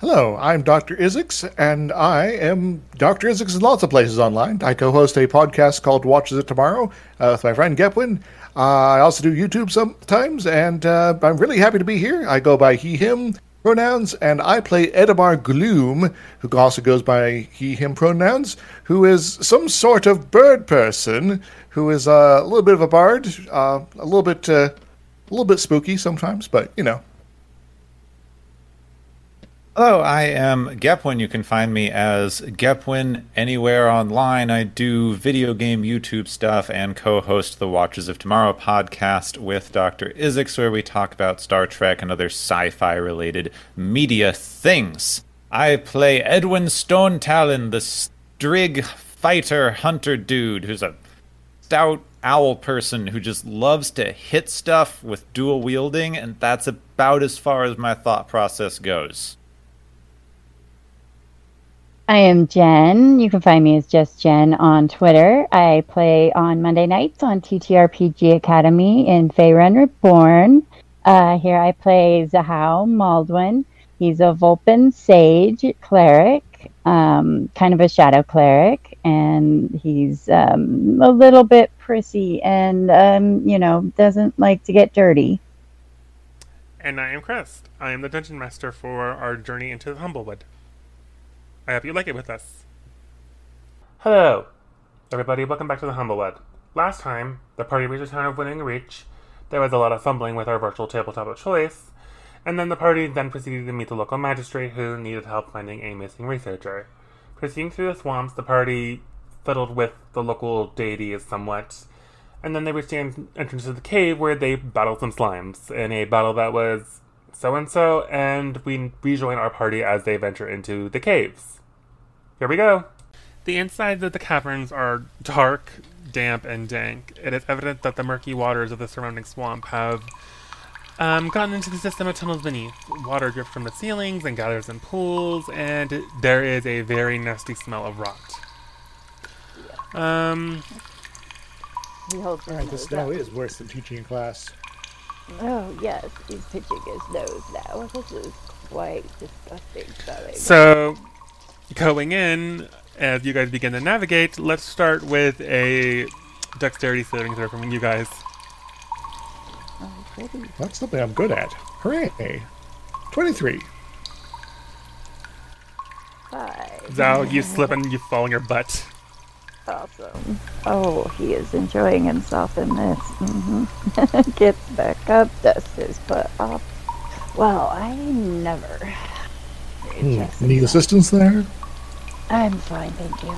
Hello, I'm Dr. Isix, and I am Dr. Isix in lots of places online. I co host a podcast called Watches It Tomorrow uh, with my friend Gepwin. Uh, I also do YouTube sometimes, and uh, I'm really happy to be here. I go by he, him pronouns, and I play Edamar Gloom, who also goes by he, him pronouns, who is some sort of bird person, who is uh, a little bit of a bard, uh, a little bit, uh, a little bit spooky sometimes, but you know, Hello, I am Gepwin. You can find me as Gepwin anywhere online. I do video game YouTube stuff and co host the Watches of Tomorrow podcast with Dr. Isix, where we talk about Star Trek and other sci fi related media things. I play Edwin Stone Talon, the Strig fighter hunter dude who's a stout owl person who just loves to hit stuff with dual wielding, and that's about as far as my thought process goes. I am Jen. You can find me as just Jen on Twitter. I play on Monday nights on TTRPG Academy in Faerun Reborn. Uh, here I play Zahau Maldwin. He's a Vulpin sage cleric, um, kind of a shadow cleric, and he's um, a little bit prissy and, um, you know, doesn't like to get dirty. And I am Crest. I am the dungeon master for our journey into the Humblewood. I hope you like it with us. Hello, everybody. Welcome back to the Humblewood. Last time, the party reached the town of Winnowing Reach. There was a lot of fumbling with our virtual tabletop of choice, and then the party then proceeded to meet the local magistrate who needed help finding a missing researcher. Proceeding through the swamps, the party fiddled with the local deities somewhat, and then they reached the entrance to the cave where they battled some slimes in a battle that was so and so, and we rejoin our party as they venture into the caves. Here we go. The insides of the caverns are dark, damp, and dank. It is evident that the murky waters of the surrounding swamp have um, gotten into the system of tunnels beneath. Water drips from the ceilings and gathers in pools, and there is a very nasty smell of rot. Um, All Alright, this now is worse than teaching in class. Oh, yes, he's pitching his nose now. This is quite disgusting smelling. so, going in, as you guys begin to navigate, let's start with a dexterity saving throw from you guys. Oh. That's something I'm good at. Hooray! 23. Five. Zao, you slip and you fall on your butt. Awesome. Oh, he is enjoying himself in this. hmm Gets back up, dusts his butt off. Well, I never. Hmm, Just- Need assistance there? I'm fine, thank you.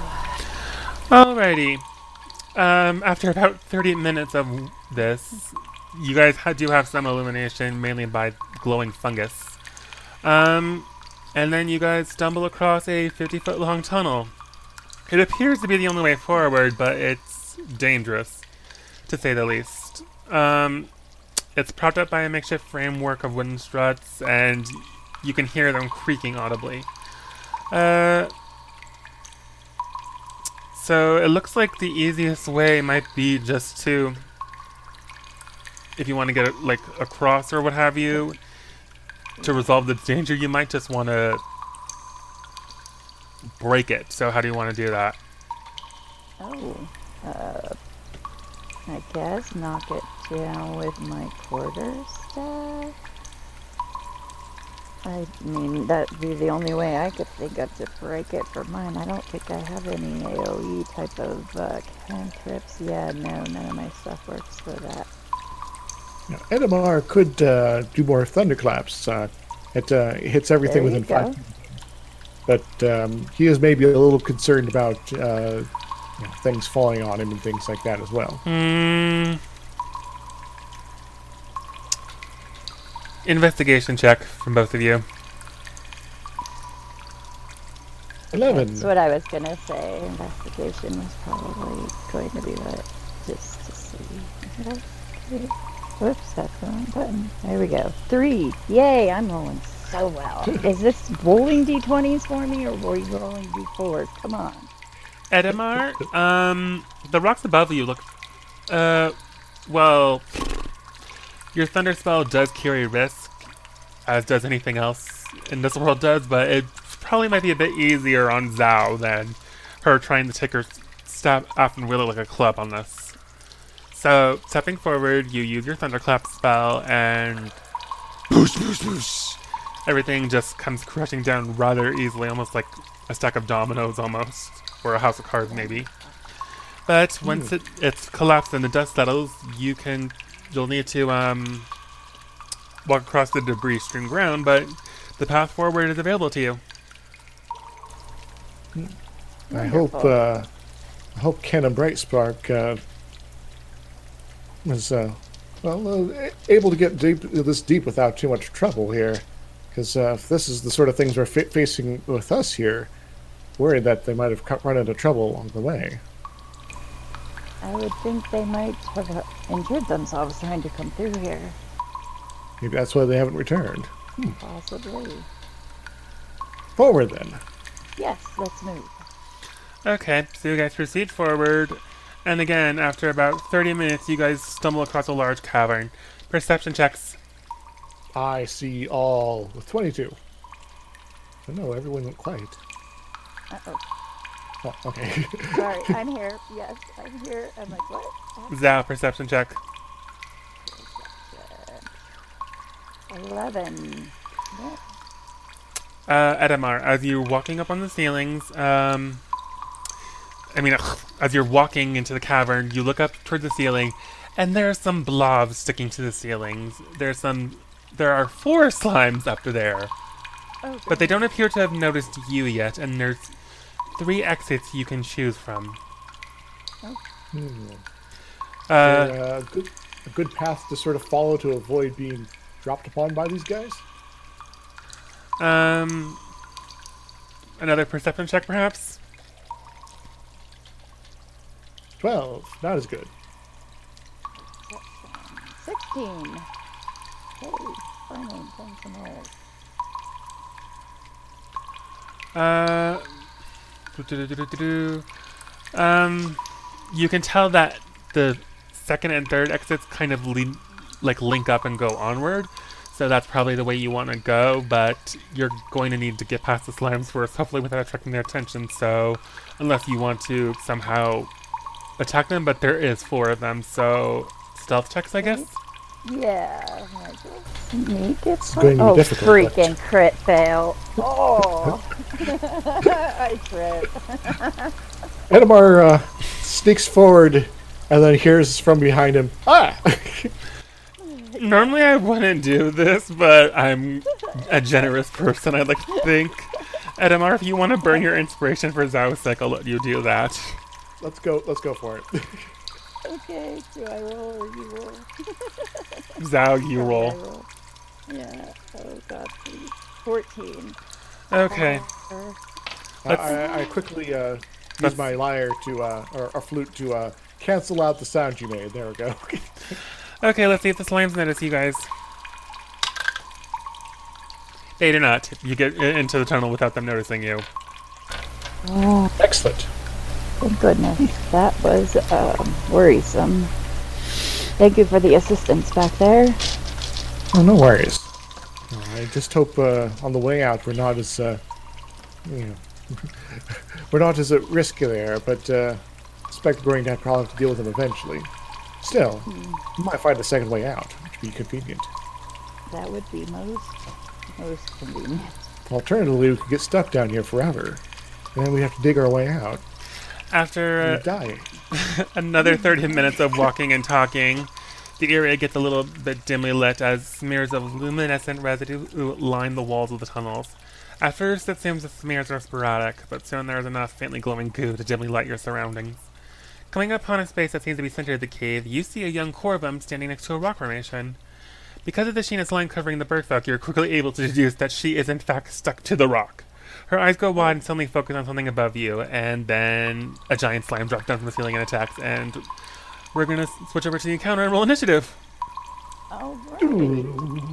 Alrighty. Um, after about 30 minutes of this, you guys do have some illumination, mainly by glowing fungus. Um, and then you guys stumble across a 50 foot long tunnel. It appears to be the only way forward, but it's dangerous, to say the least. Um, it's propped up by a makeshift framework of wooden struts, and you can hear them creaking audibly. Uh, so it looks like the easiest way might be just to, if you want to get it like across or what have you, to resolve the danger, you might just want to break it. So how do you want to do that? Oh, uh, I guess knock it down with my quarter staff. I mean, that'd be the only way I could think of to break it for mine. I don't think I have any AoE type of uh, cantrips. Yeah, no, none of my stuff works for that. Now, Edamar could uh, do more thunderclaps. Uh, it uh, hits everything There you within five. But um, he is maybe a little concerned about uh, you know, things falling on him and things like that as well. Hmm. Investigation check from both of you. Eleven. That's what I was gonna say. Investigation was probably going to be that, just to see. Is? Whoops, that's the wrong button. There we go. Three. Yay! I'm rolling so well. Is this rolling d20s for me, or were you rolling d4s? Come on. Edamar, um, the rocks above you look, uh, well, your thunder spell does carry risk, as does anything else in this world does, but it probably might be a bit easier on Zhao than her trying to take her step off and it like a club on this. So, stepping forward, you use your thunderclap spell, and boosh, boosh, boosh. Everything just comes crashing down rather easily, almost like a stack of dominoes, almost, or a house of cards, maybe. But once hmm. it, it's collapsed and the dust settles, you can you'll need to um, walk across the debris strewn ground, but the path forward is available to you. I hope uh, I hope Kenna Brightspark uh, was uh, well uh, able to get deep this deep without too much trouble here, because uh, if this is the sort of things we're fa- facing with us here, worried that they might have run into trouble along the way. I would think they might have injured themselves trying to come through here. Maybe that's why they haven't returned. Hmm. Possibly. Forward then. Yes, let's move. Okay, so you guys proceed forward, and again, after about 30 minutes, you guys stumble across a large cavern. Perception checks. I see all with twenty-two. Oh, no, everyone went quiet. Uh-oh. Oh, okay. Sorry, I'm here. Yes, I'm here. I'm like, what? Zhao, perception check. Eleven. Uh, Edamar, as you're walking up on the ceilings, um, I mean, as you're walking into the cavern, you look up toward the ceiling, and there are some blobs sticking to the ceilings. There's some, there are four slimes up there, Oh, but they don't appear to have noticed you yet. And there's three exits you can choose from. Hmm. Uh, uh, a good a good path to sort of follow to avoid being dropped upon by these guys? um, another perception check, perhaps. Twelve, not as good. Sixteen. Hey, finally, playing some. Uh. Um, you can tell that the second and third exits kind of lean, like link up and go onward. So that's probably the way you want to go, but you're going to need to get past the slimes first, hopefully without attracting their attention. So, unless you want to somehow attack them, but there is four of them, so stealth checks, I guess. Yeah. I just Make it. It's going to be oh, difficult, but- freaking crit fail. Oh. I crit. Edamar uh, sneaks forward and then hears from behind him, Ah! Normally I wouldn't do this, but I'm a generous person, I'd like to think. Edamar, if you want to burn your inspiration for Zhao's sake, I'll let you do that. let's go. Let's go for it. Okay, do I roll or you roll? Zhao, you Or I roll. Yeah. Oh god, please. Fourteen. Okay. Uh, I, I, I quickly uh, use my lyre to uh, or, or flute to uh, cancel out the sound you made. There we go. Okay, let's see if the slimes notice you guys. They do not. You get into the tunnel without them noticing you. oh, Excellent. Thank goodness. That was um, worrisome. Thank you for the assistance back there. Oh, no worries. I just hope uh, on the way out we're not as uh, you know we're not as at risk there, but uh, expect we're going to have to deal with them eventually. Still, we might find a second way out, which would be convenient. That would be most most convenient. Alternatively, we could get stuck down here forever, and then we'd have to dig our way out After uh, another 30 minutes of walking and talking, the area gets a little bit dimly lit as smears of luminescent residue line the walls of the tunnels. At first, it seems the smears are sporadic, but soon there is enough faintly glowing goo to dimly light your surroundings. Coming upon a space that seems to be centered in the cave, you see a young corvum standing next to a rock formation. Because of the sheenest line covering the birdfolk, you're quickly able to deduce that she is in fact stuck to the rock. Her eyes go wide and suddenly focus on something above you, and then a giant slime drops down from the ceiling and attacks, and we're gonna switch over to the encounter and roll initiative. All right.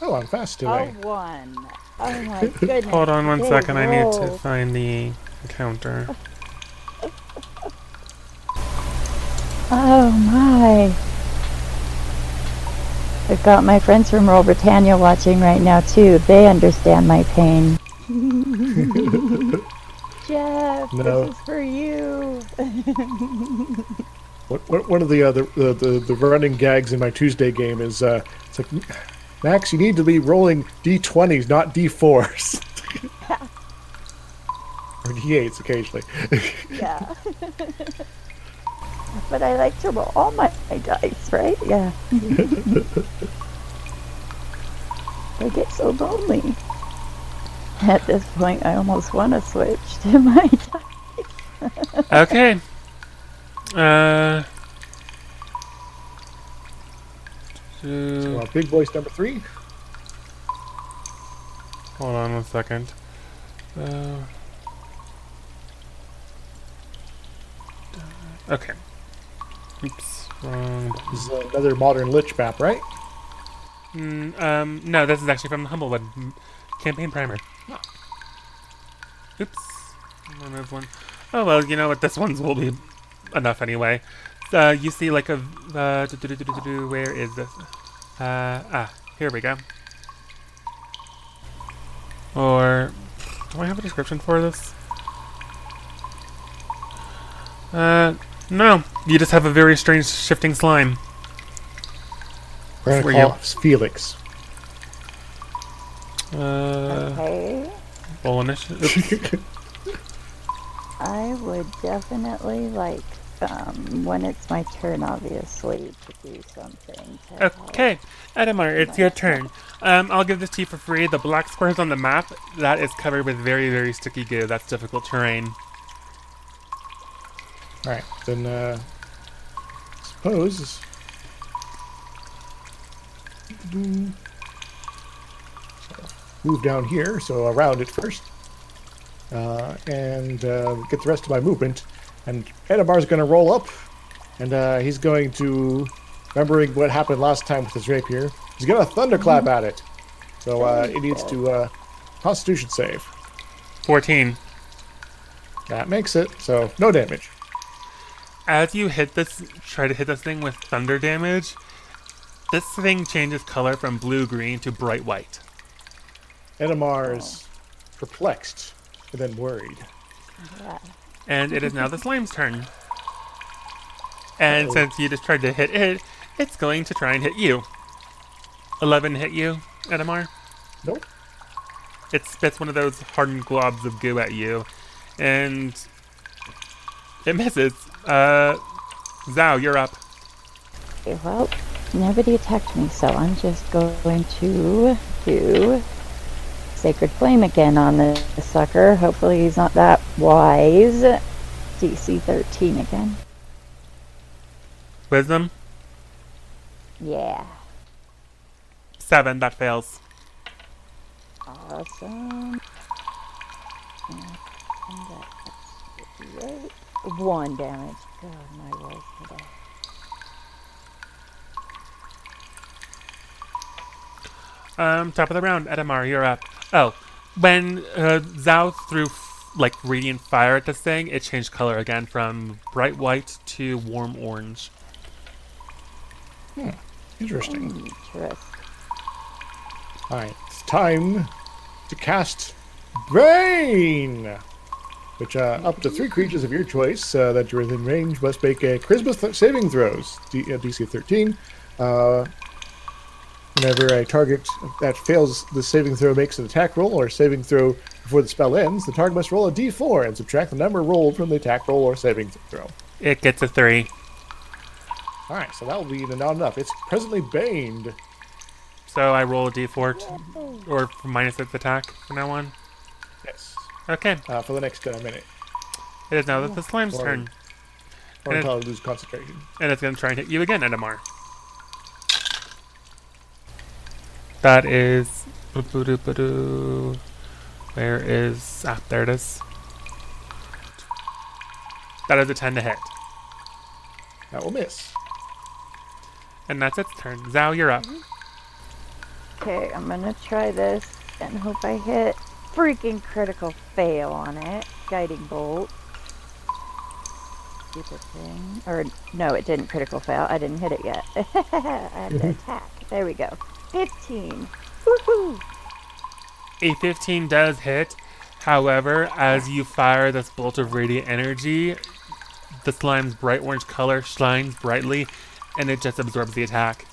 Oh, I'm fast A today. one. Oh my goodness. Hold on one Big second. I need to find the encounter. Oh my. I've got my friends from Royal Britannia watching right now too. They understand my pain. Jeff, No. this is for you. What, what, one of the, uh, the, the the running gags in my Tuesday game is uh, it's like Max, you need to be rolling d20s, not d4s. or d8s occasionally. yeah. but I like to roll all my, my dice, right? Yeah. I get so lonely. At this point, I almost want to switch to my dice. Okay. Uh. so, uh, big voice number three. Hold on one second. Uh, okay. Oops. Wrong. button. This is another modern Lich map, right? Mm, um, no, this is actually from the Humblewood campaign primer. Oops. Remove one. Oh well, you know what? This one's will be enough anyway. Uh, you see like a uh, do- do- do- do- do- do- where is this? Uh, ah, here we go. Or do I have a description for this? Uh, no. You just have a very strange shifting slime. We're For gonna call Felix. Uh, Okay. Roll initiative. I would definitely like, um, when it's my turn, obviously, to do something. To. Okay, Edamar, it's your turn. Um, I'll give this to you for free. The black squares on the map, that is covered with very, very sticky goo. That's difficult terrain. All right, then uh, suppose. So, move down here, so around it first, uh, and uh, get the rest of my movement. And Edamar's going to roll up, and uh, he's going to, remembering what happened last time with his rapier, he's going to thunderclap at it. So uh, it needs to uh, Constitution save. 14. That makes it so no damage. As you hit this, try to hit this thing with thunder damage, this thing changes color from blue-green to bright white. Edamar is perplexed and then worried. Yeah. And it is now the slime's turn. And Uh-oh. since you just tried to hit it, it's going to try and hit you. 11 hit you, Edamar? Nope. It spits one of those hardened globs of goo at you, and it misses. Uh, Zhao, you're up. Okay, well, nobody attacked me, so I'm just going to do Sacred Flame again on the sucker. Hopefully he's not that wise. DC 13 again. Wisdom, Yeah. seven. That fails. Awesome. And that should. One damage. God, my rolls today. Um, top of the round, Edamar, you're up. Oh, when uh, Zhao threw f- like radiant fire at this thing, it changed color again from bright white to warm orange. Interesting. Interesting. All right, it's time to cast Bane, which uh, up to three creatures of your choice uh, that you're within range must make a Charisma th- saving throws, D- uh, DC 13. Whenever a target that fails the saving throw makes an attack roll or saving throw before the spell ends, the target must roll a D4 and subtract the number rolled from the attack roll or saving throw. It gets a three. All right, so that will be not enough. It's presently baned. So I roll a d4 t- or minus its attack from now on. Yes, Okay, uh, for the next uh, minute, it is now that the slime's Or- turn, or And- until I lose concentration. and it's going to try and hit you again, Edamar. That is. boo-boo-doo-boo-doo. Where is. Ah, there it is. That is a 10 to hit. That will miss. And that's its turn. Zhao, you're up. Okay, I'm gonna try this and hope I hit freaking critical fail on it. Guiding bolt. Stupid thing. Or no, it didn't critical fail. I didn't hit it yet. I have to attack. There we go. 15. Woohoo! A 15 does hit. However, as you fire this bolt of radiant energy, the slime's bright orange color shines brightly and it just absorbs the attack.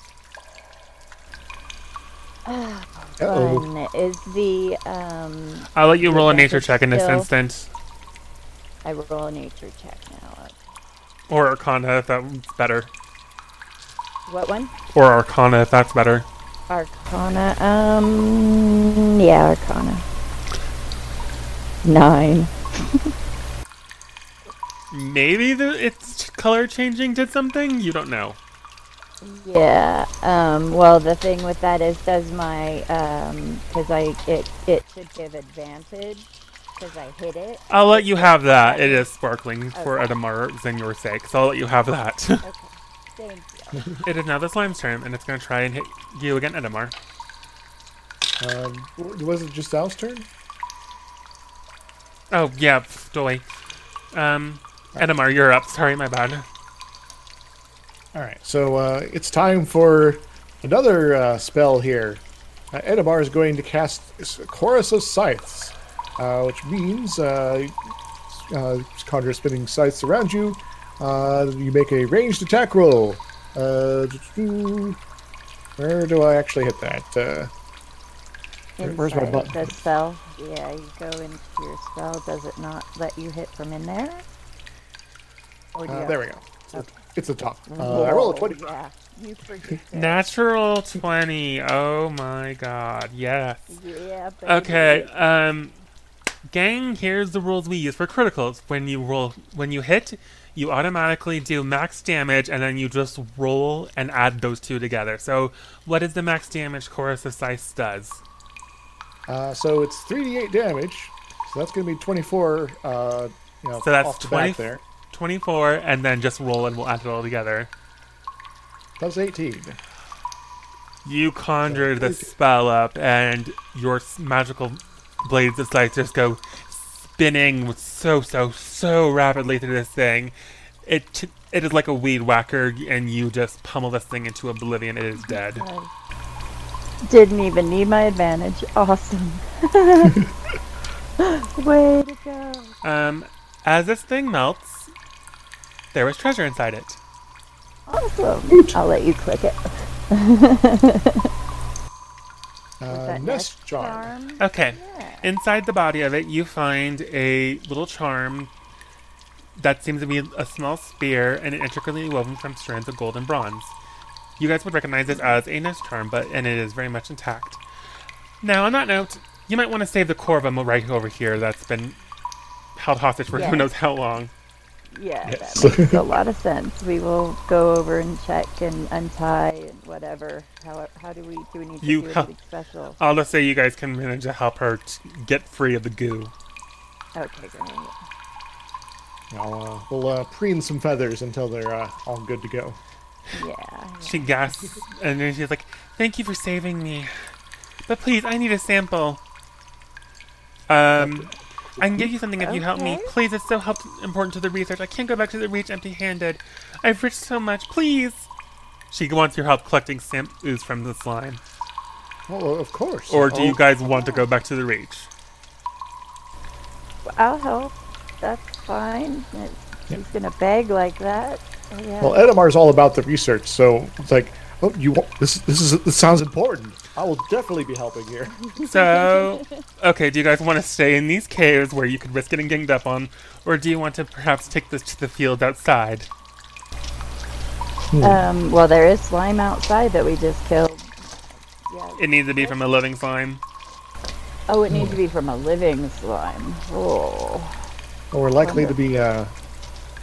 Uh-oh. Fun is the um. I'll let you roll a nature check in this still- instant. I roll a nature check now. Or Arcana if that's better. What one? Or Arcana if that's better. Arcana. Um. Yeah, Arcana. Nine. Maybe the its color changing did something? You don't know. Yeah. Um. Well, the thing with that is, does my um, because I it it should give advantage because I hit it. I'll let you have that. It is sparkling for Okay. Edamar's and your sake, so I'll let you have that. Okay. Thank you. it is now the slime's turn, and it's going to try and hit you again, Edamar. Um, was it just Al's turn? Oh, yeah, pff, totally. Um, Edamar, you're up. Sorry, my bad. All right, so uh, it's time for another uh, spell here. Uh, Edamar is going to cast Chorus of Scythes, uh, which means uh, uh, conjure spinning scythes around you. Uh, you make a ranged attack roll. Uh, where do I actually hit that? Uh, Where's my Inside button? The spell. Yeah, you go into your spell. Does it not let you hit from in there? Or do uh, there we go. Okay. It's the top. Uh, I roll a 20. Yeah, you forget. Natural 20. Oh my god, yes. Yeah. Baby. Okay, um, gang, here's the rules we use for criticals. When you roll, when you hit, you automatically do max damage, and then you just roll and add those two together. So, what is the max damage Chorus of Scythes does? Uh, so it's 3d8 damage. So that's going to be 24. Uh, you know, So that's off the 20 bat there. 24, and then just roll and we'll add it all together. Plus 18. You conjure the spell up, and your magical blades of sight just go spinning so, so, so rapidly through this thing. It t- it is like a weed whacker, and you just pummel this thing into oblivion. It is dead. I Didn't even need my advantage. Awesome. Way to go. Um, as this thing melts, there was treasure inside it. Awesome. I'll let you click it. Uh, That nest charm. charm. Okay. Yeah. Inside the body of it, you find a little charm that seems to be a small spear and intricately woven from strands of gold and bronze. You guys would recognize this as a nest charm, but and it is very much intact. Now, on that note, you might want to save the corvum right over here that's been held hostage for Yeah. who knows how long. Yeah, Yes. that makes a lot of sense. We will go over and check and untie and whatever. How, how do we do we need to You do help- anything special? I'll just say you guys can manage to help her t- get free of the goo. Okay, great. I'll, uh, we'll uh, preen some feathers until they're uh, all good to go. Yeah. She gasps, and then she's like, "Thank you for saving me, but please, I need a sample." Um, I can give you something if you help me. Please, it's so help- important to the research. I can't go back to the Reach empty-handed. I've reached so much. Please. She wants your help collecting samp ooze from the slime. Well, of course. Or do Oh, you guys want to go back to the Reach? I'll help. That's fine. It's, She's gonna beg like that. Yeah. Well, Edamar's all about the research, so it's like, oh, you want this? This is this sounds important. I will definitely be helping here. So, okay, do you guys want to stay in these caves where you could risk getting ganged up on, or do you want to perhaps take this to the field outside? um. Well, there is slime outside that we just killed. Yeah. It needs to be from a living slime. Oh, it needs to be from a living slime. Oh. Well, we're likely to be uh,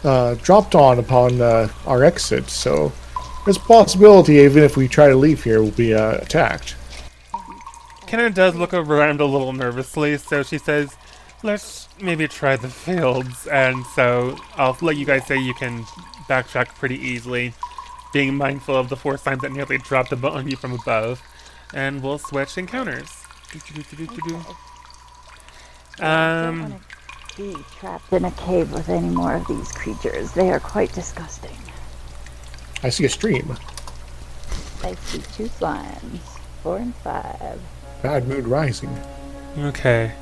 uh, dropped on upon uh, our exit, so there's a possibility, even if we try to leave here, we'll be uh, attacked. Kenna does look around a little nervously, so she says, let's maybe try the fields. And so I'll let you guys say you can backtrack pretty easily, being mindful of the four signs that nearly dropped a on you from above. and we'll switch encounters. Don't Um, wanna be trapped in a cave with any more of these creatures. They are quite disgusting. I see a stream. I see two slimes, four and five. Bad mood rising. okay.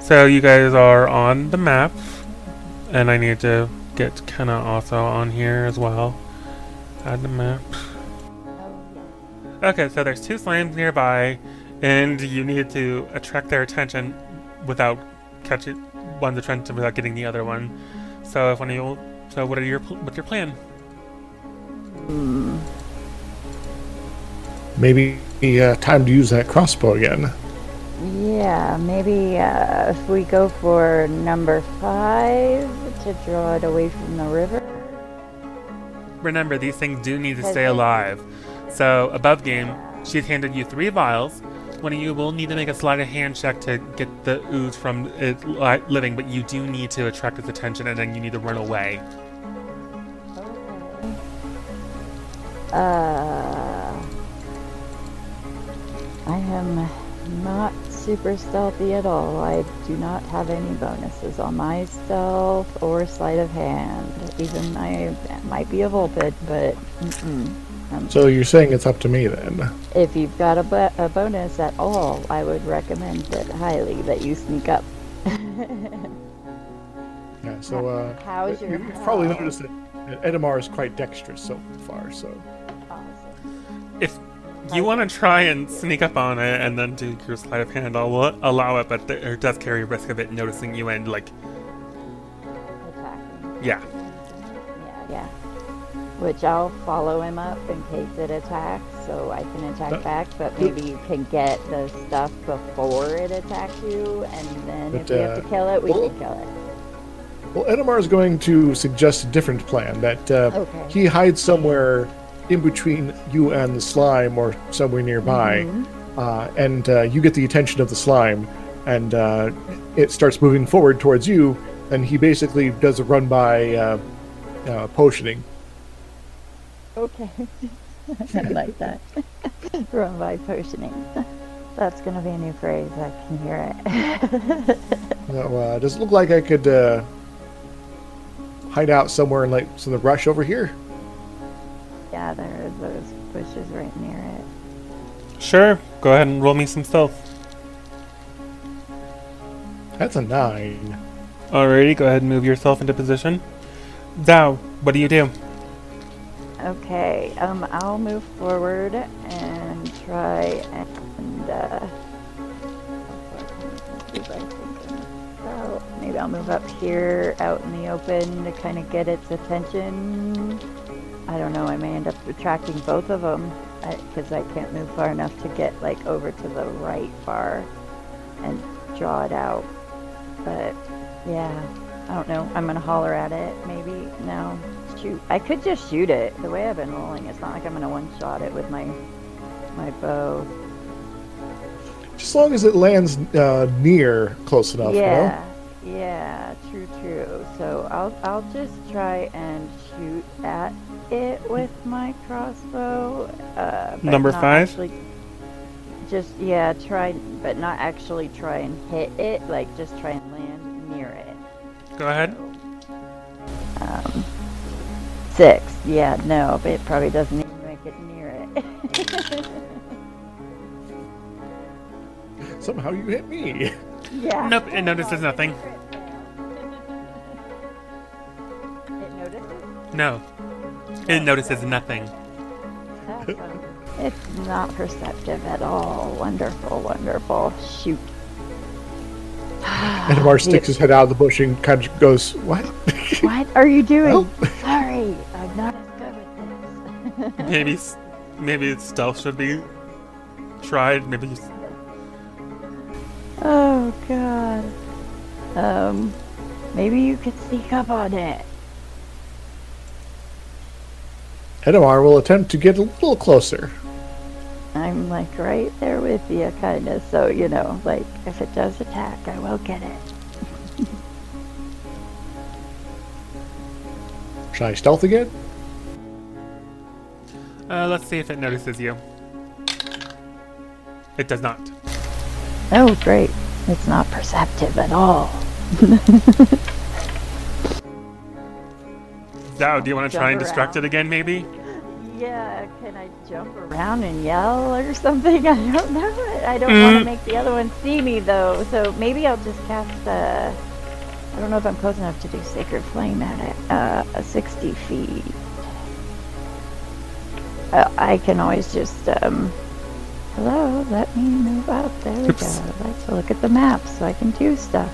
So you guys are on the map, and I need to get Kenna also on here as well. Add the map. Okay, so there's two slimes nearby, and you need to attract their attention without catching one's attention without getting the other one. So if one of you, so what are your what's your plan? Hmm. Maybe uh, time to use that crossbow again. Yeah, maybe uh, if we go for number five to draw it away from the river. Remember, these things do need to stay alive. So above game, she's handed you three vials. One of you will need to make a sleight of hand check to get the ooze from it living, but you do need to attract its attention, and then you need to run away. Okay. Uh, I am not super stealthy at all. I do not have any bonuses on my stealth or sleight of hand. Even I might be a Volpid, but mm-mm. Um, So you're saying it's up to me then? if you've got a, bo- a bonus at all, I would recommend it highly that you sneak up. Yeah. So uh, How's your you- you've probably noticed that that Edamar is quite dexterous so far. So Awesome. If you want to try and sneak up on it and then do your sleight of hand, I'll allow it, but there does carry a risk of it noticing you and like, Attacking. yeah. Yeah, yeah. Which I'll follow him up in case it attacks, so I can attack But- back. But maybe you can get the stuff before it attacks you, and then if But, we have to uh, kill it, we well- can kill it. Well, Edamar is going to suggest a different plan that uh, Okay. he hides somewhere in between you and the slime or somewhere nearby, Mhm. uh, and uh, you get the attention of the slime, and uh, it starts moving forward towards you, and he basically does a run by uh, uh, potioning. Okay. I like that. Run by potioning. That's gonna be a new phrase. I can hear it. Uh, does it look like I could uh, hide out somewhere in like some of the brush over here? Yeah, there are those bushes right near it. Sure. Go ahead and roll me some stealth. That's a nine. Alrighty, go ahead and move yourself into position. Zhao, what do you do? Okay, um, I'll move forward and try and, uh, maybe I'll move up here out in the open to kind of get its attention. I don't know, I may end up attracting both of them because I can't move far enough to get like over to the right bar and draw it out. But yeah, I don't know. I'm gonna holler at it. Maybe no. Shoot, I could just shoot it. The way I've been rolling, it's not like I'm gonna one shot it with my my bow. As long as it lands uh, near close enough, you know? yeah, yeah, true, true. So I'll I'll just try and shoot at it with my crossbow. Uh, Number five? Actually, just yeah, try, but not actually try and hit it. Like just try and land near it. Go ahead. Um, six. Yeah, no, but it probably doesn't even make it near it. Somehow you hit me. yeah. Nope, it notices nothing. It notices? No. It notices nothing. It's not perceptive at all. Wonderful, wonderful. Shoot. Edamar sticks his head out of the bush and kind of goes, "What?" What are you doing? Oh. Sorry, I'm not as good with this. Maybe, s- maybe stealth should be tried. Maybe. s- oh god. Um, maybe you could sneak up on it. Edamar will attempt to get a little closer. I'm like right there with you, kind of. So you know, like if it does attack, I will get it. Should I stealth again? Uh, let's see if it notices you. It does not. Oh, great. It's not perceptive at all. Zao, do you want to try and distract around. it again, maybe? Yeah, can I jump around and yell or something? I don't know. I don't want Mm. to make the other one see me though, so maybe I'll just cast. Uh, I don't know if I'm close enough to do Sacred Flame at it. Uh, a 60 feet. Uh, I can always just. Um, hello, let me move up. There we Oops. go. I like to look at the map so I can do stuff.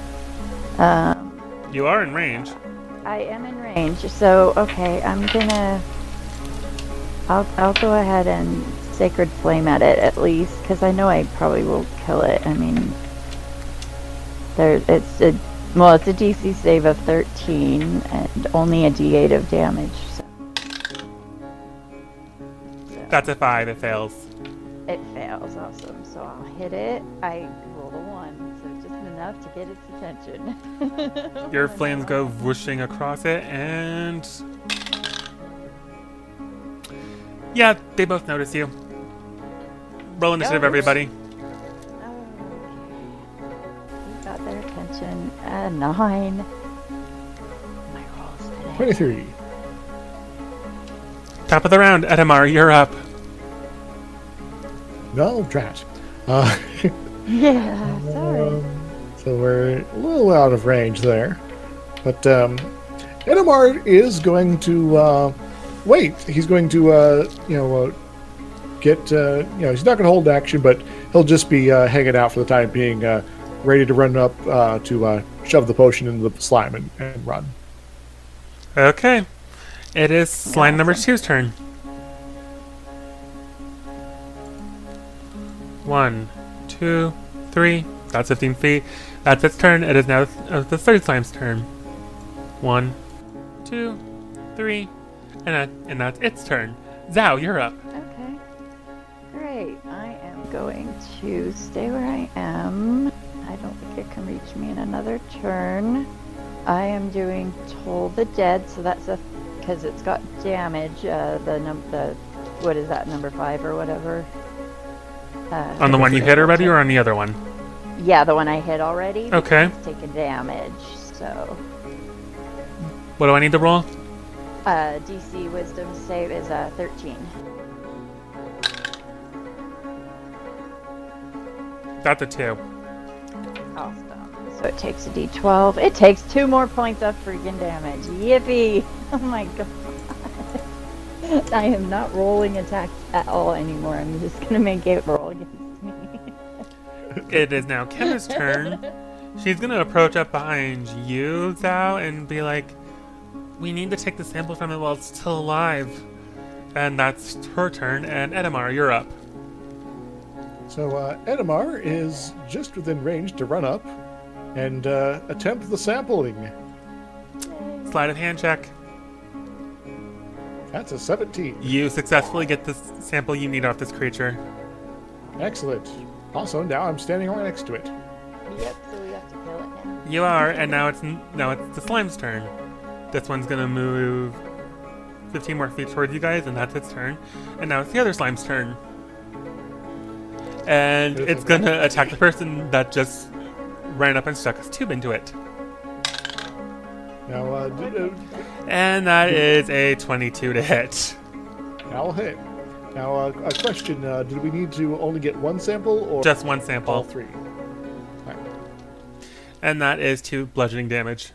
Um, You are in range. I am in range, so okay, I'm gonna. I'll I'll go ahead and sacred flame at it at least, because I know I probably will kill it. I mean, there it's a well, it's a DC save of 13 and only a D8 of damage. So That's a five. It fails. it fails, awesome. So I'll hit it. I enough to get its attention. Your flames go whooshing across it, and yeah, they both notice you. Roll initiative, Ouch. everybody. We got their attention. A nine. My rolls today. 23. Top of the round, Edamar, you're up. No, drat. Uh, Yeah, sorry. So we're a little out of range there. But um, Edamar is going to uh, wait. He's going to, uh, you know, uh, get, uh, you know, he's not going to hold action, but he'll just be uh, hanging out for the time being, uh, ready to run up uh, to uh, shove the potion into the slime and, and run. Okay. It is slime number two's turn. One, two, three. That's 15 feet. That's its turn. It is now uh, the third slime's turn. One, two, three, and, that, and that's its turn. Zao, you're up. Okay. Great. I am going to stay where I am. I don't think it can reach me in another turn. I am doing Toll the Dead, so that's a because it's got damage. Uh, the num the what is that number five or whatever. Uh, On the one you hit already, or on the other one? Yeah, the one I hit already. Okay. It's taken damage, so What do I need to roll? uh, DC Wisdom save is uh, 13. That's a two. Awesome. So it takes a D12. It takes two more points of freaking damage. Yippee! Oh my god. I am not rolling attacks at all anymore. I'm just gonna make it roll against me. It is now Kenna's turn. She's gonna approach up behind you, Zao, and be like, "We need to take the sample from it while it's still alive." And that's her turn. And Edamar, you're up. So uh, Edamar is just within range to run up and uh, attempt the sampling. Sleight of hand check. That's a 17. You successfully get the sample you need off this creature. Excellent. Also, now I'm standing right next to it. Yep, so we have to kill it now. You are, and now it's now it's the slime's turn. This one's gonna move 15 more feet towards you guys, and that's its turn. And now it's the other slime's turn. And it's gonna attack the person that just ran up and stuck his tube into it. Now, uh, d- uh, And that is a 22 to hit. that'll hit. Now, uh, a question: uh, Did we need to only get one sample or Just one sample? all sample. three? Right. And that is two bludgeoning damage.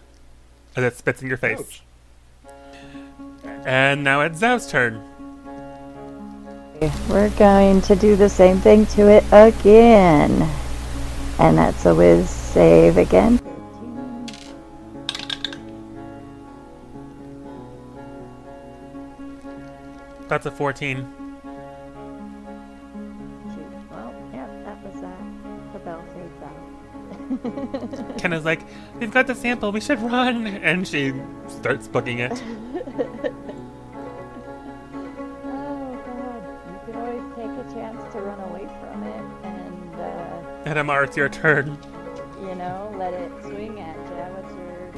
As it spits in your face. Ouch. And now it's Zao's turn. We're going to do the same thing to it again. And that's a whiz save again. That's a 14. Kenna's like, We've got the sample, we should run. And she starts booking it. Oh god, you could always take a chance to run away from it and, uh, And it's your turn. you know, let it swing at you. What's your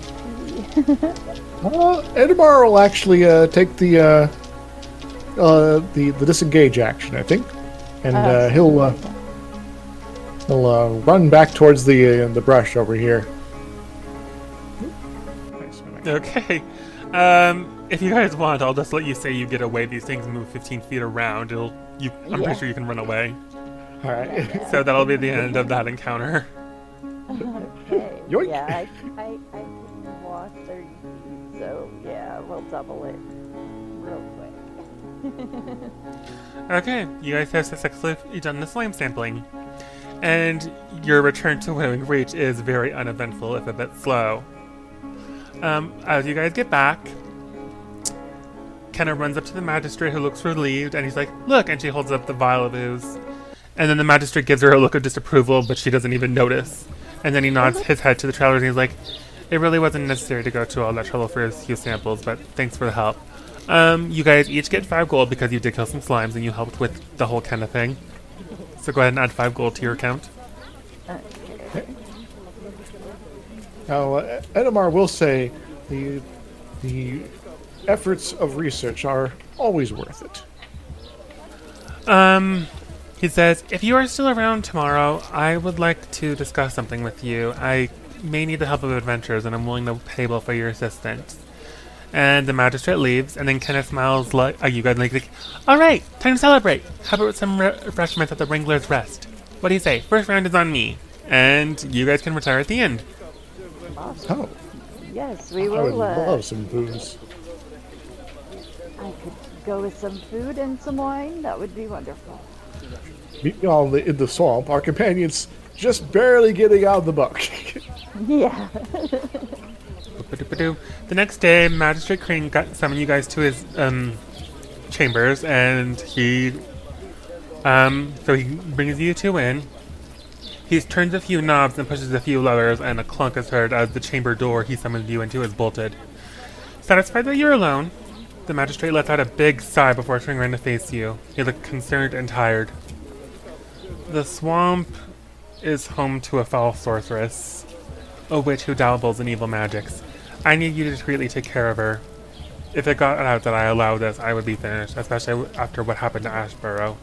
HP? Uh, Edamar will actually uh, take the uh, uh, the the disengage action. I think. and Oh, uh, he'll uh, he'll uh, run back towards the uh, the brush over here. Okay. Um, if you guys want, I'll just let you say you get away. These things move 15 feet around. It'll, you, I'm Yeah. pretty sure you can run away. All right. So that'll be the end of that encounter. Okay. Yoink. Yeah, I, I, I can walk 30 feet, so yeah, we'll double it real quick. Okay, you guys have successfully done the slime sampling. And your return to Winnowing Reach is very uneventful, if a bit slow. Um, as you guys get back, Kenna runs up to the magistrate who looks relieved, and he's like, Look! And she holds up the vial of ooze. And then the magistrate gives her a look of disapproval, but she doesn't even notice. And then he nods his head to the travelers and he's like, It really wasn't necessary to go to all that trouble for a few samples, but thanks for the help. Um, you guys each get five gold because you did kill some slimes and you helped with the whole of thing. So go ahead and add five gold to your account. Now, uh, Edamar will say the the efforts of research are always worth it. Um, he says, if you are still around tomorrow, I would like to discuss something with you. I may need the help of adventurers, and I'm willing to pay well for your assistance. And the magistrate leaves, and then Kenna smiles like, uh, you guys like, like, all right, time to celebrate. How about some re- refreshments at the Wrangler's Rest? What do you say? First round is on me, and you guys can retire at the end. Oh, Yes, we will. I would will. Uh, love some booze. I could go with some food and some wine. That would be wonderful. Meanwhile, in the, in the swamp, our companions just barely getting out of the buck. Yeah. The next day, Magistrate Crane got summoned you guys to his um, chambers, and he, um, so he brings you two in. He turns a few knobs and pushes a few levers, and a clunk is heard as the chamber door he summoned you into is bolted. Satisfied that you're alone, the magistrate lets out a big sigh before turning around to face you. He look concerned and tired. The swamp is home to a foul sorceress, a witch who dabbles in evil magics. I need you to discreetly take care of her. If it got out that I allowed this, I would be finished, especially after what happened to Ashborough.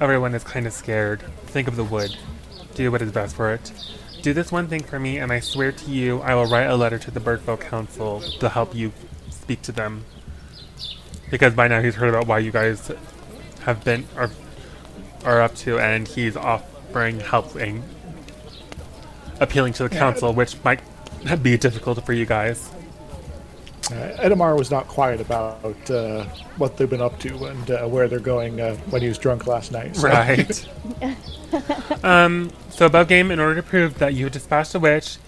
Everyone is kind of scared. Think of the wood. Do what is best for it. Do this one thing for me, and I swear to you, I will write a letter to the Birdfolk Council to help you speak to them. Because by now he's heard about why you guys have been are, are up to, and he's offering help and appealing to the council, which might be difficult for you guys. Uh, Edamar was not quiet about uh, what they've been up to and uh, where they're going uh, when he was drunk last night. so- Right. um, so above game, in order to prove that you dispatched the witch,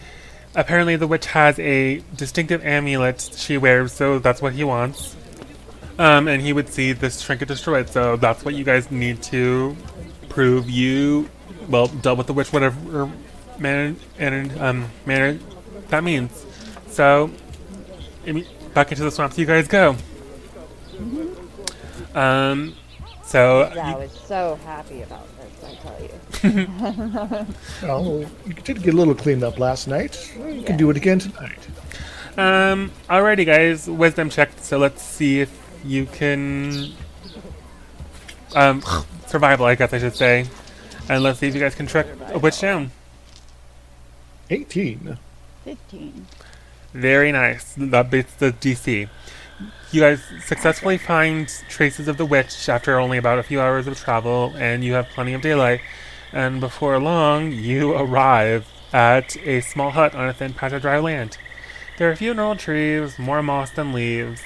apparently the witch has a distinctive amulet she wears, so that's what he wants. Um, and he would see this trinket destroyed, so that's what you guys need to prove you, well, dealt with the witch, whatever manner and um, manner that means. So, back into the swamps you guys go. Um, so I you- was so happy about this, I tell you. Well, you did get a little cleaned up last night. You can do it again tonight. Um, alrighty, guys. Wisdom check. So let's see if you can. Um, survival, I guess I should say. And let's see if you guys can track a witch down. 18. 15. Very nice. That beats the DC. You guys successfully find traces of the witch after only about a few hours of travel, and you have plenty of daylight. And before long, you arrive at a small hut on a thin patch of dry land. There are a few gnarled trees, more moss than leaves,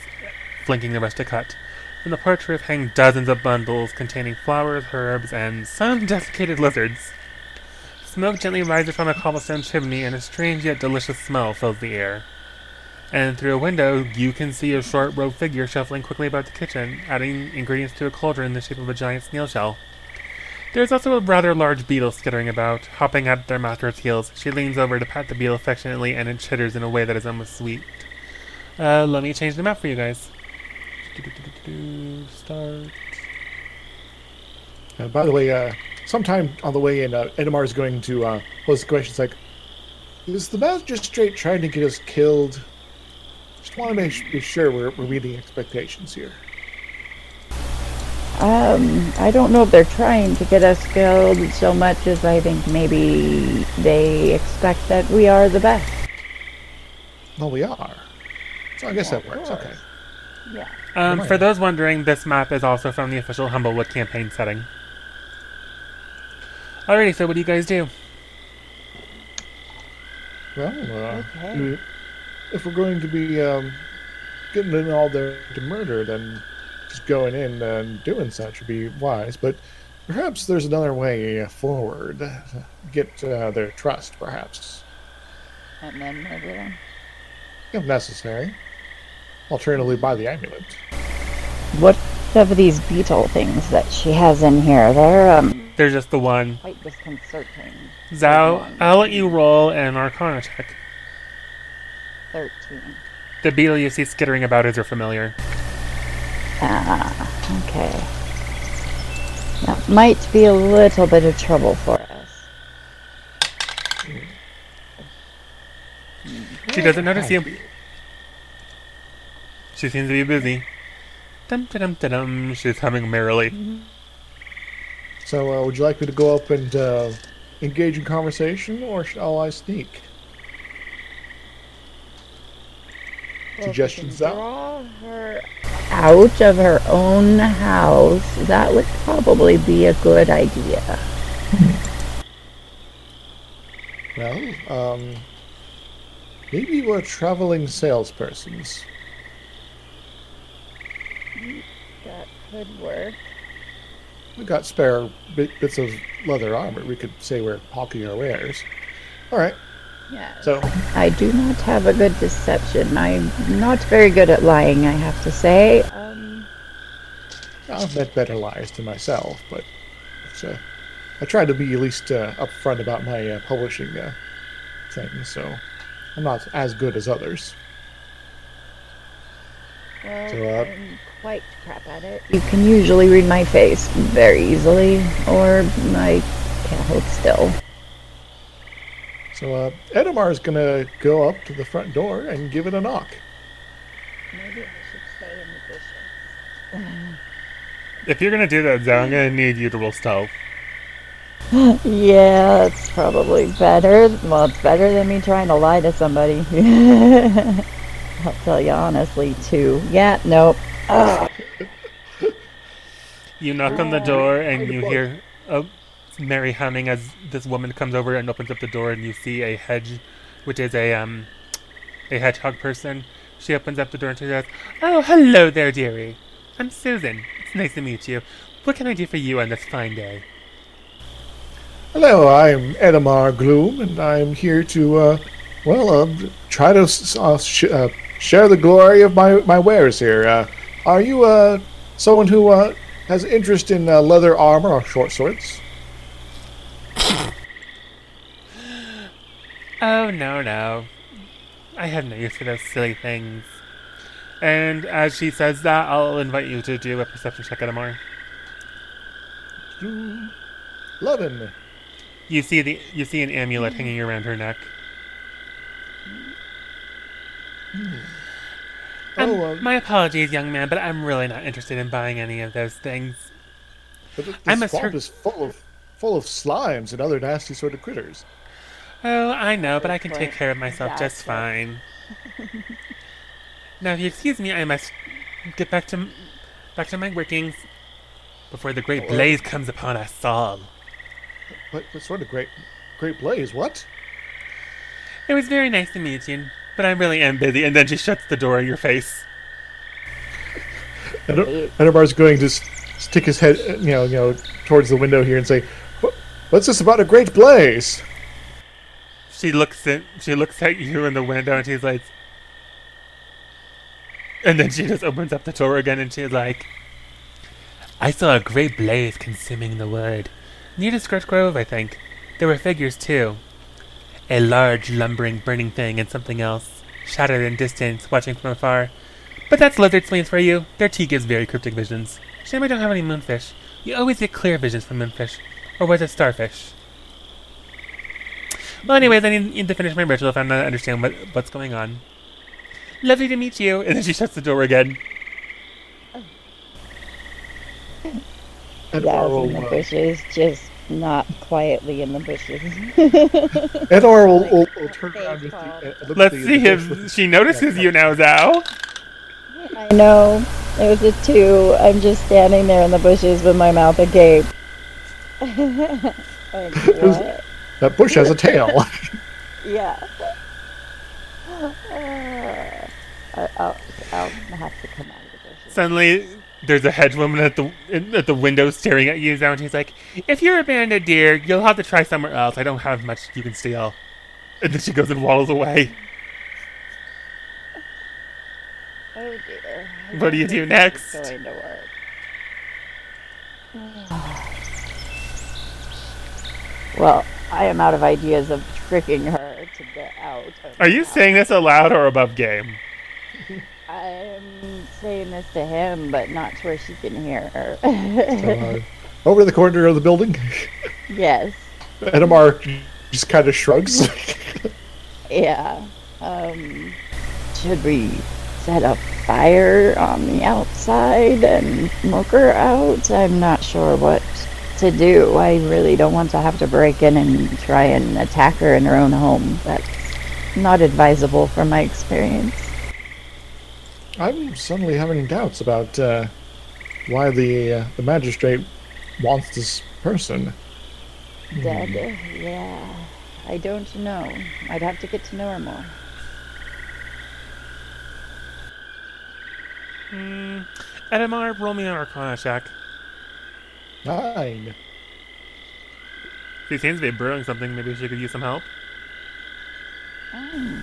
flanking the rustic hut. From the porch roof hang dozens of bundles containing flowers, herbs, and some desiccated lizards. Smoke gently rises from a cobblestone chimney, and a strange yet delicious smell fills the air. And through a window, you can see a short robed figure shuffling quickly about the kitchen, adding ingredients to a cauldron in the shape of a giant snail shell. There's also a rather large beetle skittering about, hopping at their master's heels. She leans over to pat the beetle affectionately, and it chitters in a way that is almost sweet. Uh, let me change the map for you guys. Start. Uh, by the way, uh, sometime on the way in, uh, Edamar is going to uh, pose the question. It's like, is the magistrate trying to get us killed? Just want to make be sure we're, we're meeting expectations here. Um, I don't know if they're trying to get us killed so much as I think maybe they expect that we are the best. Well, we are. So I guess Yeah, that works. Okay. Yeah. Um, for those wondering, this map is also from the official Humblewood campaign setting. Alrighty, so what do you guys do? Well, uh, Okay. if we're going to be um, getting in all there to murder, then just going in and doing such would be wise. But perhaps there's another way forward. Get uh, their trust, perhaps, And then murder them. if necessary. Alternatively, buy the amulet. What of these beetle things that she has in here? They're um There's just the one. quite disconcerting. Zhao, I'll let you roll an Arcana check. Thirteen. The beetle you see skittering about is your familiar. Ah, okay. That might be a little bit of trouble for us. She doesn't notice you. She seems to be busy. Dum dum dum dum. She's humming merrily. So, uh, would you like me to go up and uh, engage in conversation, or shall I sneak? Suggestions out. Draw her out of her own house. That would probably be a good idea. Well, um, maybe we're traveling salespersons. That could work. We got spare bit, bits of leather armor. We could say we're hawking our wares. All right. Yeah. So, I do not have a good deception. I'm not very good at lying, I have to say. Um, I've met better liars than myself, but it's, uh, I try to be at least uh, upfront about my uh, publishing uh, things. So, I'm not as good as others. well, So, uh, I'm quite crap at it. You can usually read my face very easily, or I can't hold still. So, uh, Edamar is gonna go up to the front door and give it a knock. Maybe I should stay in the bushes. If you're gonna do that, Zhao, I'm gonna need you to roll stealth. Yeah, it's probably better. Well, it's better than me trying to lie to somebody. I'll tell you honestly, too. Yeah, nope. You knock on the door and you hear a merry humming as this woman comes over and opens up the door and you see a hedge, which is a um, a hedgehog person. She opens up the door and she says, "Oh, hello there, dearie. I'm Susan. It's nice to meet you. What can I do for you on this fine day?" Hello, I'm Edamar Gloom, and I'm here to, uh, well, uh, try to uh, sh- uh, share the glory of my, my wares here. Are you uh, someone who uh, has interest in uh, leather armor or short swords? Oh, no, no. I have no use for those silly things. And as she says that, I'll invite you to do a perception check at more. Eleven. You see the you see an amulet hanging around her neck. Um, Oh, uh, my apologies, young man, but I'm really not interested in buying any of those things. but th- I this swamp is full of full of slimes and other nasty sort of critters. Oh, I know, but I can take care of myself just fine. now, if you excuse me, I must get back to back to my workings before the great Oh, uh, blaze comes upon us all. What, what sort of great great blaze? What? It was very nice to meet you, but I really am busy. And then she shuts the door in your face. Edamar's going to stick his head, uh, you know, you know, towards the window here and say, "What's this about a great blaze?" She looks at she looks at you in the window and she's like And then she just opens up the door again and she's like I saw a great blaze consuming the wood. Near to Skirt Grove, I think. There were figures too. A large, lumbering, burning thing and something else. Shattered in distance, watching from afar. But that's lizard slains for you. Their tea gives very cryptic visions. Shame I don't have any moonfish. You always get clear visions from moonfish. Or was it starfish? Well, anyways, I need, need to finish my ritual if I'm not understand what, what's going on. Lovely to meet you. And then she shuts the door again. Zal's will, in the uh, bushes, just not quietly in the bushes. Edor will, will, will turn around with the, uh, look Let's the- see the if with- she notices you now, Zhao. I know. It was a two. I'm just standing there in the bushes with my mouth agape. like, what? That bush has a tail. Yeah. Uh, I- I'll, I'll have to come out of the bushes. Suddenly, there's a hedgewoman at the in- at the window staring at you, Zal, and she's like, "If you're a banded deer, you'll have to try somewhere else. I don't have much you can steal." And then she goes and waddles away. Oh dear. I What do you do next? Going to work. Well, I am out of ideas of tricking her to get out. of Are you house. saying this aloud or above game? I'm saying this to him, but not to where she can hear her. Uh, over in the corner of the building, yes. Edamar just kind of shrugs. Yeah. Um, should we set a fire on the outside and smoke her out? I'm not sure what to do. I really don't want to have to break in and try and attack her in her own home. That's not advisable from my experience. I'm suddenly having doubts about uh, why the uh, the magistrate wants this person. Dead? Yeah. I don't know. I'd have to get to know her more. Hmm. Edamar, roll me an Arcana check. Nine. She seems to be brewing something. Maybe she could use some help. Oh.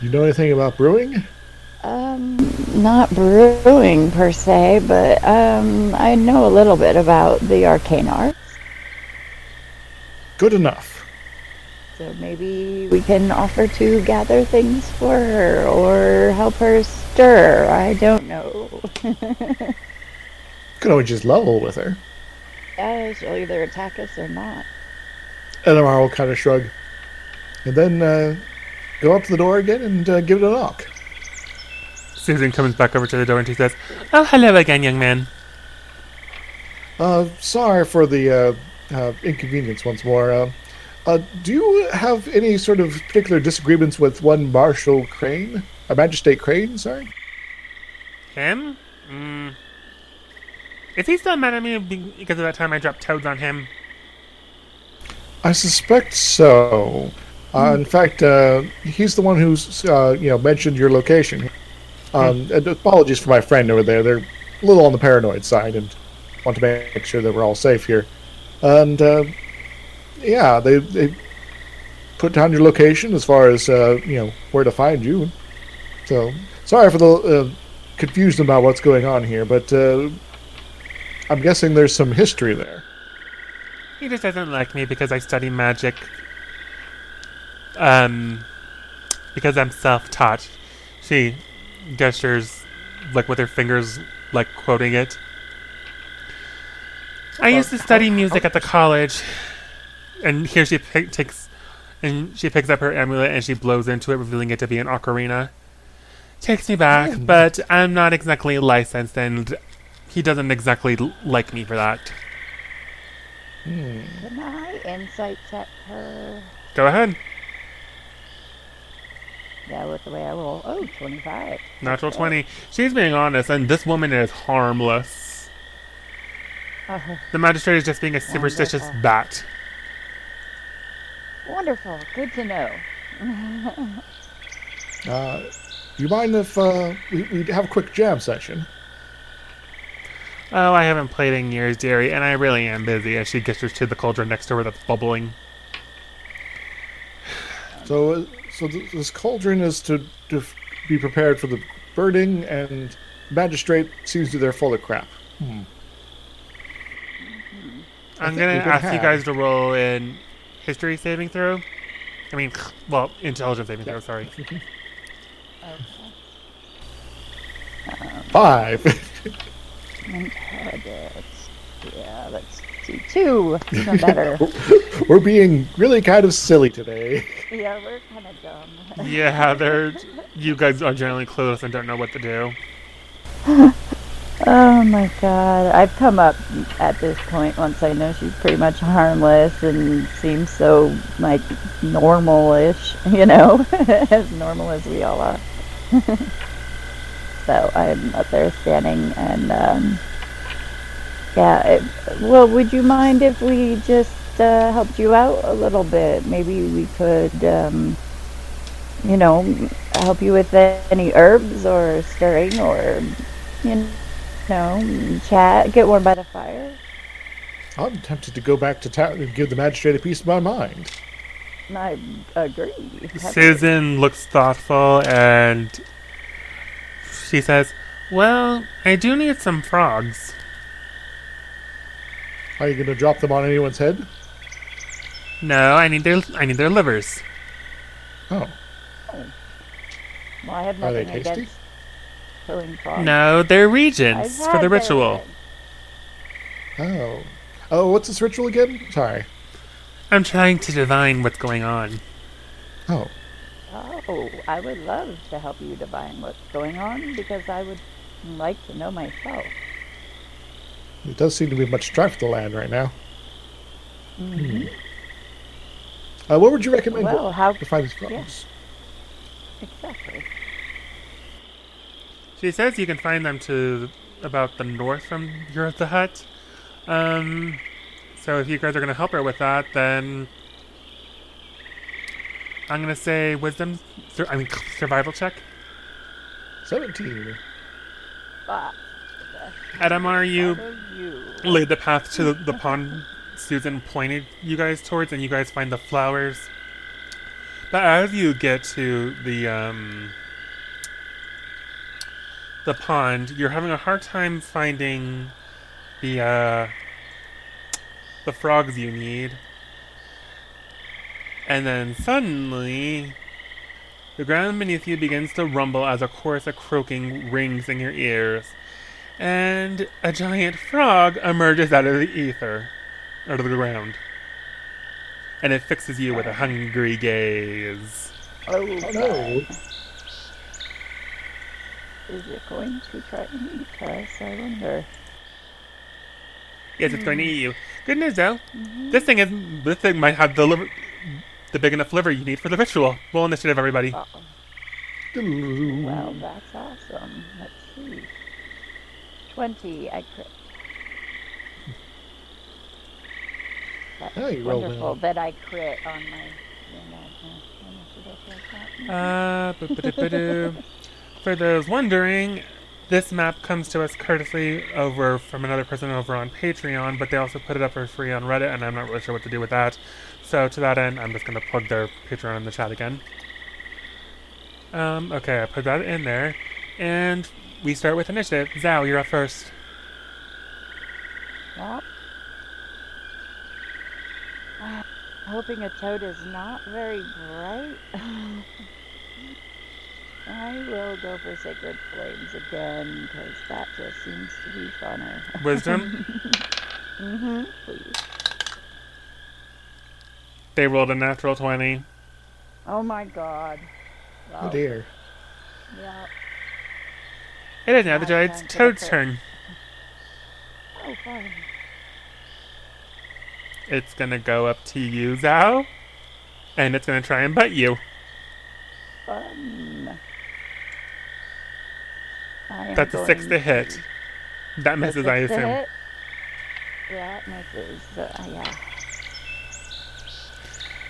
You know anything about brewing? Um, not brewing per se, but um, I know a little bit about the arcane arts. Good enough. So maybe we can offer to gather things for her or help her stir. I don't know. Could always just level with her. Yeah, she'll either attack us or not. Edamar will kind of shrug, and then uh, go up to the door again and uh, give it a knock. Susan comes back over to the door and she says, "Oh, hello again, young man." Uh, sorry for the uh, uh, inconvenience once more. Uh, uh, do you have any sort of particular disagreements with one Marshal Crane? a Magistrate Crane, sorry? Him? Mm. Is he still mad at me because of that time I dropped toads on him? I suspect so. Uh, in fact, uh, he's the one who's uh, you know mentioned your location. Um, and apologies for my friend over there. They're a little on the paranoid side and want to make sure that we're all safe here. And uh, yeah, they they put down your location as far as uh, you know where to find you. So sorry for the uh, confusion about what's going on here, but uh, I'm guessing there's some history there. He just doesn't like me because I study magic. Um, because I'm self-taught. She gestures, like with her fingers, like quoting it. I used to study music at the college, and here she pick, takes, and she picks up her amulet and she blows into it, revealing it to be an ocarina. Takes me back, but I'm not exactly licensed, and he doesn't exactly l- like me for that. Can I insight check her? Go ahead. Yeah, with the way I roll. Oh, 25. Natural 20. She's being honest, and this woman is harmless. Oh, The magistrate is just being a superstitious Wonderful. bat. wonderful. Good to know. Uh, do you mind if uh, we, we have a quick jam session? Oh, I haven't played in years, dearie, and I really am busy as she gestures to the cauldron next to her that's bubbling. So, uh, so th- this cauldron is to, to be prepared for the burning, and magistrate seems to be there full the crap. Hmm. I'm gonna ask have. you guys to roll in history saving throw. I mean, well, intelligence saving yeah. throw. Sorry. okay. um, Five. Yeah, that's too. Even better. we're being really kind of silly today. Yeah, we're kind of dumb. yeah, they're, you guys are generally clueless and don't know what to do. oh my god. I've come up at this point once I know she's pretty much harmless and seems so, like, normal-ish, you know? as normal as we all are. so I'm up there standing and, um, yeah, it, well, would you mind if we just uh, helped you out a little bit? Maybe we could um, you know, help you with any herbs or stirring or you know, chat, get warm by the fire. I'm tempted to go back to town and give the magistrate a piece of my mind. I agree. Susan looks thoughtful and she says, Well, I do need some frogs. Are you going to drop them on anyone's head? No, I need their I need their livers. Oh. oh. Well, I have Are they nothing tasty? against killing frogs. No, they're I've reagents for the their- ritual. Oh. Oh, what's this ritual again? Sorry. I'm trying to divine what's going on. Oh. Oh, I would love to help you divine what's going on because I would like to know myself. It does seem to be much strife for the land right now. Mhm. Uh, what would you recommend Well, how to find these frogs? exactly? She says you can find them to about the north from your the hut. Um, so if you guys are gonna help her with that, then I'm gonna say wisdom. Sur- I mean survival check. 17. Ah, Edamar, you how do you? laid the path to the, the pond Susan pointed you guys towards, and you guys find the flowers. But as you get to the um, the pond, you're having a hard time finding the uh, the frogs you need. And then suddenly, the ground beneath you begins to rumble as a chorus of croaking rings in your ears and a giant frog emerges out of the ether, out of the ground. And it fixes you with a hungry gaze. Oh, Oh no. Is it going to try and eat us? I wonder. Yes, it's going to eat you. Good news though, mm-hmm. this thing is this thing might have the liver, the big enough liver you need for the ritual. Roll initiative, everybody. Oh, well, that's awesome. Let's see. 20, I crit. That's Oh, you rolled wonderful well. that I crit on my you know, uh, initiative like that. Bu-bu-du-bu-du. for those wondering, this map comes to us courtesy over from another person over on Patreon, but they also put it up for free on Reddit, and I'm not really sure what to do with that. So to that end, I'm just going to plug their Patreon in the chat again. Um, okay, I put that in there, and we start with initiative. Zhao, you're up first. Well, uh, hoping a toad is not very bright. I will go for Sacred Flames again because that just seems to be funner. Wisdom. mm-hmm. Please. they rolled a natural 20. Oh my God. Oh Well, dear. Yeah. It is now the giant's Toad's effort. turn. Oh, fine. It's gonna go up to you, Zhao, and it's gonna try and bite you. Fun. That's a six to going hit. That A misses, I assume. hit? Yeah, misses. Uh, yeah.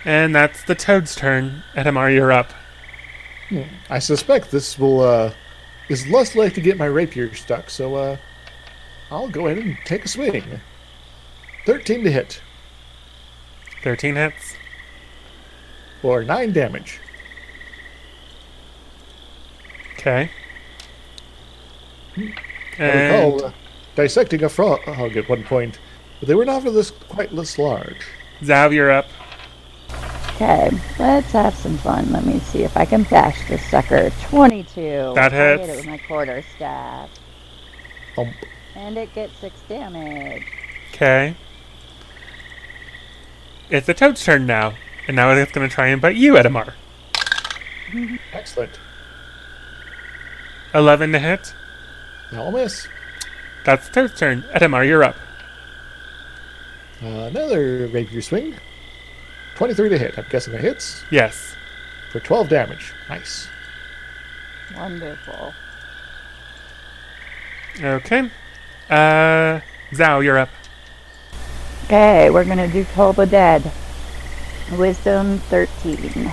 And that's the Toad's turn. Edamar, you're up. I suspect this will, uh, is less likely to get my rapier stuck, so, uh, I'll go ahead and take a swing. 13 to hit, 13 hits. Or 9 damage. Okay. I And recall uh, dissecting a frog at one point, but they were not this quite this large. Zav, you're up. Okay, let's have some fun. Let me see if I can bash this sucker. 22. That I hit hits. it with my quarter staff. Thump. And it gets 6 damage. Okay. It's the Toad's turn now. And now it's gonna try and bite you, Edamar. Excellent. 11 to hit. I'll miss. That's Toad's turn. Edamar, you're up. Uh, another rapier swing. 23 to hit. I'm guessing it hits Yes. for 12 damage. Nice. Wonderful. Okay. Uh, Zhao, you're up. Okay, we're gonna do Toll the Dead. Wisdom 13.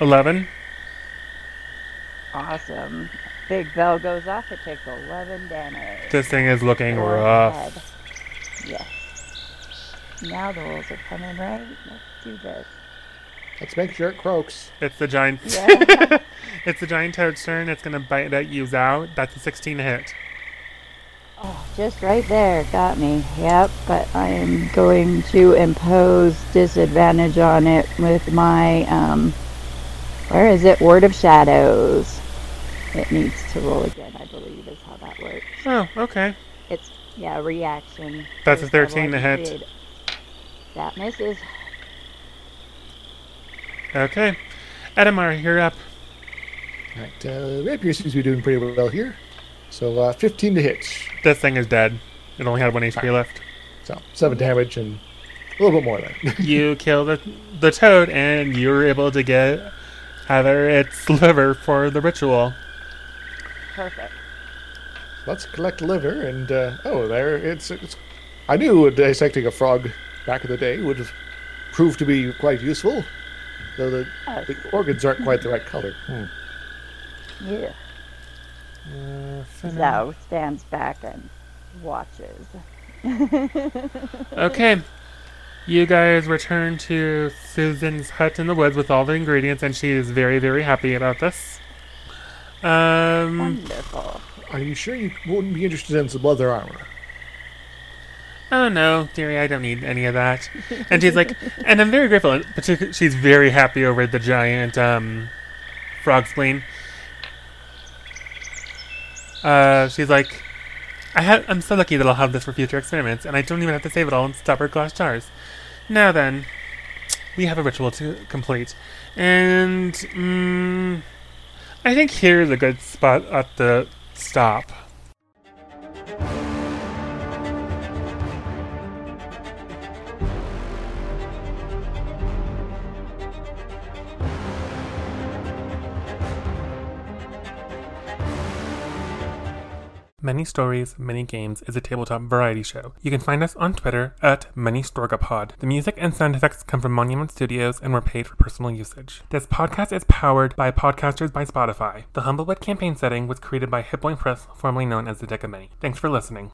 Eleven. Awesome. Big bell goes off, it takes 11 damage. This thing is looking Go rough. ahead. Yes. Now the rolls are coming right. Let's do this. Let's make sure it croaks. It's the giant. Yeah. it's the giant toad's turn. It's gonna bite at you, Zhao. That's a 16 hit. Oh, just right there. Got me. Yep, but I am going to impose disadvantage on it with my, um, where is it? Word of Shadows. It needs to roll again, I believe, is how that works. Oh, okay. It's, yeah, reaction. That's a 13 to hit. speed. That misses. Okay. Edamar, you're up. All right, uh, rapier seems to be doing pretty well here. So uh, 15 to hit. This thing is dead. It only had one HP left. So 7 damage and a little bit more then. You kill the the toad, and you're able to get Heather its liver for the ritual. Perfect. Let's collect liver and uh, oh, there it's, it's. I knew dissecting a frog back in the day would have proved to be quite useful, though the, Oh. the organs aren't quite the right color. Hmm. Yeah. Uh, Zhao stands back and watches. Okay. You guys return to Susan's hut in the woods with all the ingredients, and she is very, very happy about this. Um, Wonderful. Are you sure you wouldn't be interested in some leather armor? oh no, dearie, I don't need any of that. And she's like, and I'm very grateful. and Particularly, she's very happy over the giant um, frog spleen. Uh, she's like, I ha- I'm so lucky that I'll have this for future experiments, and I don't even have to save it all in stopper glass jars. Now then, we have a ritual to complete, and mm, I think here's a good spot at the stop. Many Stories, Many Games is a tabletop variety show. You can find us on Twitter at ManyStorgapod. The music and sound effects come from Monument Studios and were paid for personal usage. This podcast is powered by Podcasters by Spotify. The Humblewood campaign setting was created by Hit Point Press, formerly known as the Deck of Many. Thanks for listening.